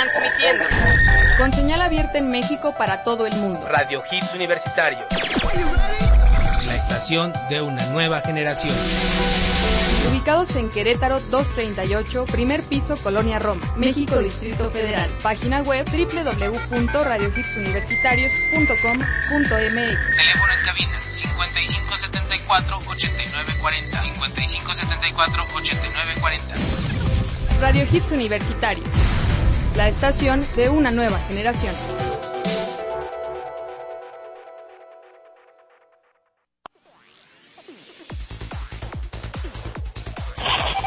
Transmitiendo. Con señal abierta en México para todo el mundo. Radio Hits Universitarios. La estación de una nueva generación. Ubicados en Querétaro 238, primer piso, Colonia Roma, México, Distrito Federal. Página web www.radiohitsuniversitarios.com.mx. Teléfono en cabina 5574-8940. 5574-8940. Radio Hits Universitarios. La estación de una nueva generación.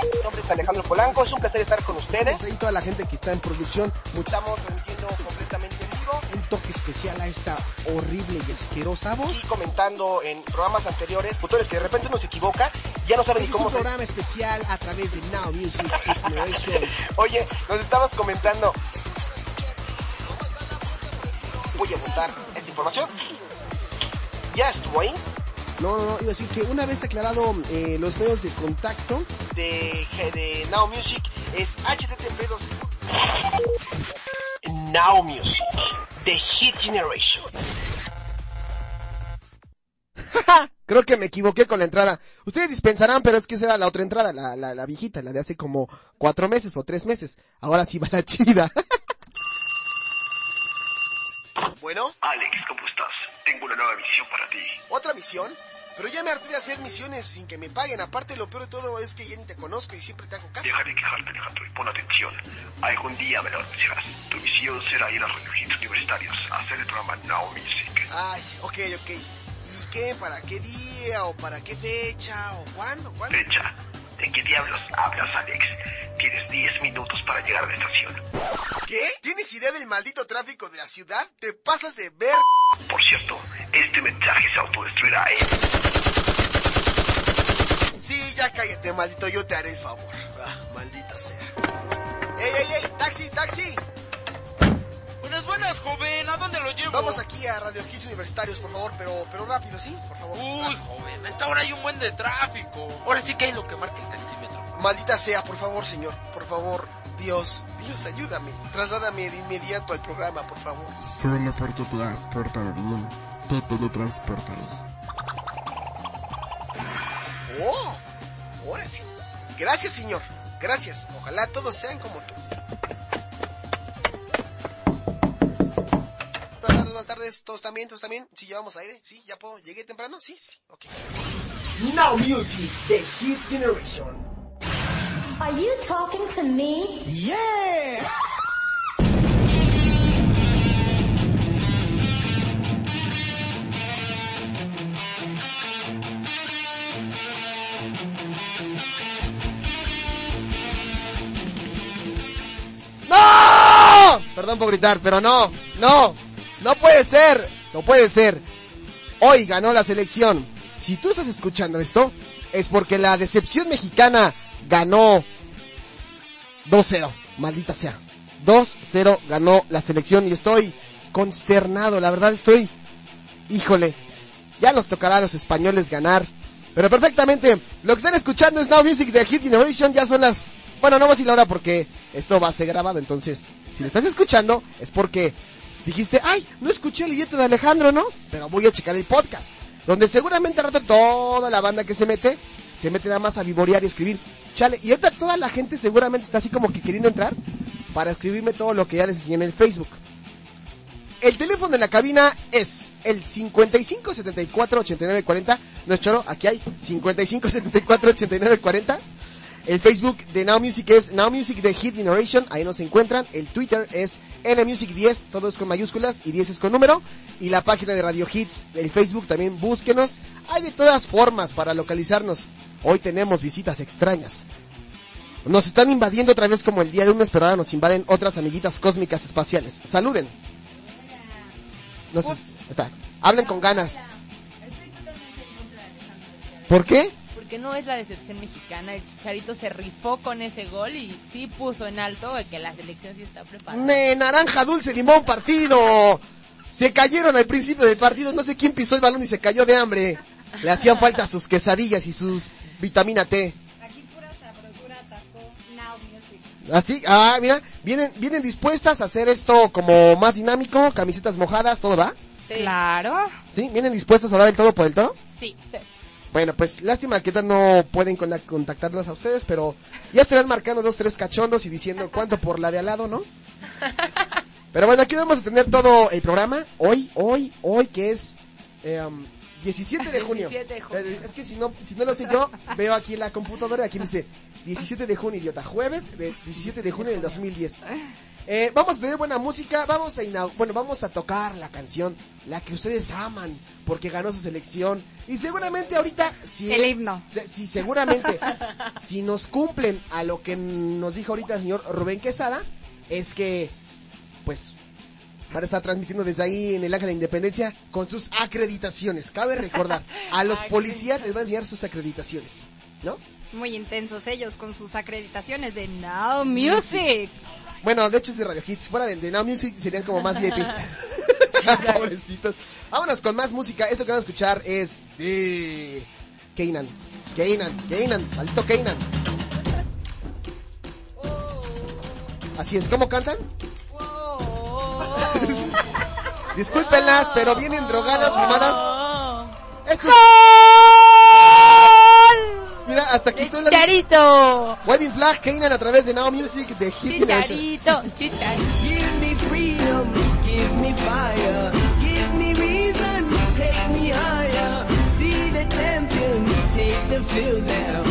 Mi nombre es Alejandro Polanco, es un placer estar con ustedes. Y toda la gente que está en producción, mucha toque especial a esta horrible y asquerosa voz. y comentando en programas anteriores, futures que de repente uno se equivoca, ya no saben ni Este es cómo un se... programa especial a través de Now Music Generation. Oye, nos estabas comentando... Voy a apuntar esta información. Ya estuvo ahí, No, no, no, iba a decir que una vez aclarado eh, los medios de contacto, de, de Now Music, es http dos- Now Music, The Hit Generation. creo que me equivoqué con la entrada. Ustedes dispensarán, pero es que esa era la otra entrada, la, la, la viejita, la de hace como cuatro meses o tres meses. Ahora sí va la chida. bueno, Alex, ¿cómo estás? Tengo una nueva misión para ti. ¿otra misión? Pero ya me harté de hacer misiones sin que me paguen. Aparte, lo peor de todo es que ya ni te conozco y siempre te hago caso. Deja de quejarte, Alejandro, y pon atención. Algún día me lo anunciarás. Tu misión será ir a Radio Hits Universitarios a hacer el programa Now Music. Ay, ok, ok. ¿Y qué? ¿Para qué día? ¿O para qué fecha? ¿O cuándo? ¿Cuándo? Fecha. ¿De qué diablos hablas, Alex? Tienes 10 minutos para llegar a la estación. ¿Qué? ¿Tienes idea del maldito tráfico de la ciudad? ¿Te pasas de ver? Por cierto, este mensaje se autodestruirá, ¿eh? Sí, ya cállate, maldito, yo te haré el favor. Ah, maldita sea. ¡Ey, ey, ey! ¡Taxi, taxi! Buenas, buenas, joven. Vamos aquí a Radio Hits Universitarios, por favor, pero, pero rápido, ¿sí? Por favor. Uy, joven, a esta hora hay un buen de tráfico. Ahora sí que hay lo que marca el taxímetro. Ah, maldita sea, por favor, señor. Por favor, Dios, Dios, ayúdame. Trasládame de inmediato al programa, por favor. Solo porque te has portado bien, te teletransportaré. ¡Oh! ¡Órale! Gracias, señor. Gracias. Ojalá todos sean como tú. Tardes. ¿Todos también? ¿Todos también? ¿Sí llevamos aire? ¿Sí? ¿Ya puedo? ¿Llegué temprano? Sí, sí. Ok. Now Music, The Hit Generation. Are you talking to me? ¡Yeah! ¡No! Perdón por gritar, pero no, no, no puede ser, no puede ser. Hoy ganó la selección. Si tú estás escuchando esto, es porque la decepción mexicana ganó 2-0, maldita sea. 2-0 ganó la selección y estoy consternado, la verdad estoy, híjole, ya nos tocará a los españoles ganar. Pero perfectamente, lo que están escuchando es Now Music de Hit Generation, ya son las... Bueno, no voy a decir la hora porque esto va a ser grabado, entonces, si lo estás escuchando es porque dijiste, ay, no escuché el idiota de Alejandro, ¿no? Pero voy a checar el podcast, donde seguramente al rato toda la banda que se mete, se mete nada más a vivorear y escribir. Chale, y ahorita toda la gente seguramente está así como que queriendo entrar para escribirme todo lo que ya les enseñé en el Facebook. El teléfono en la cabina es el 55 74 89 40. No es choro, aquí hay 55 74 89 40. El Facebook de Now Music es Now Music de Hit Generation, ahí nos encuentran. El Twitter es NMusic10, todo es con mayúsculas y 10 es con número. Y la página de Radio Hits, el Facebook también búsquenos. Hay de todas formas para localizarnos. Hoy tenemos visitas extrañas. Nos están invadiendo otra vez como el día lunes, pero ahora nos invaden otras amiguitas cósmicas espaciales. Saluden. Nos es- está. Hablen con ganas. ¿Por qué? Porque no es la decepción mexicana. El Chicharito se rifó con ese gol y sí puso en alto que la selección sí está preparada. Ne, naranja, dulce, limón, partido. Se cayeron al principio del partido. No sé quién pisó el balón y se cayó de hambre. Le hacían falta sus quesadillas y sus vitamina T. Así, ah, mira, vienen, vienen dispuestas a hacer esto como más dinámico, camisetas mojadas, todo va. Claro. ¿Sí? ¿Vienen dispuestas a dar el todo por el todo? Sí. Bueno, pues lástima que tal no pueden con- contactarlas a ustedes, pero ya estarán marcando dos, tres cachondos y diciendo cuánto por la de al lado, ¿no? Pero bueno, aquí vamos a tener todo el programa. Hoy, hoy, hoy que es eh, um, 17 de junio. 17 de junio. Eh, Es que si no, si no lo sé yo, veo aquí en la computadora, aquí dice 17 de junio, idiota. Jueves de 17 de junio del 2010. Eh, vamos a tener buena música, vamos a bueno, vamos a tocar la canción, la que ustedes aman, porque ganó su selección. Y seguramente ahorita, si El himno. si seguramente, si nos cumplen a lo que nos dijo ahorita el señor Rubén Quesada, es que, pues, van a estar transmitiendo desde ahí en el Ángel de la Independencia con sus acreditaciones. Cabe recordar, a los policías les van a enseñar sus acreditaciones, ¿no? Muy intensos ellos con sus acreditaciones de Now Music. Bueno, de hecho es de Radio Hits. Fuera de, de Now Music serían como más VIP. Pobrecitos. Vámonos con más música. Esto que van a escuchar es de Keynan. Keynan, Keynan, maldito Keynan. Así es, ¿cómo cantan? Discúlpenlas, pero vienen drogadas, fumadas. Esto es- Mira, hasta aquí todo Chicharito. Waving Flag, Keynan a través de Now Music de Hit Generation. Chicharito. Chicharito. Give me freedom, give me fire, give me reason, take me higher. See the champion, take the field now.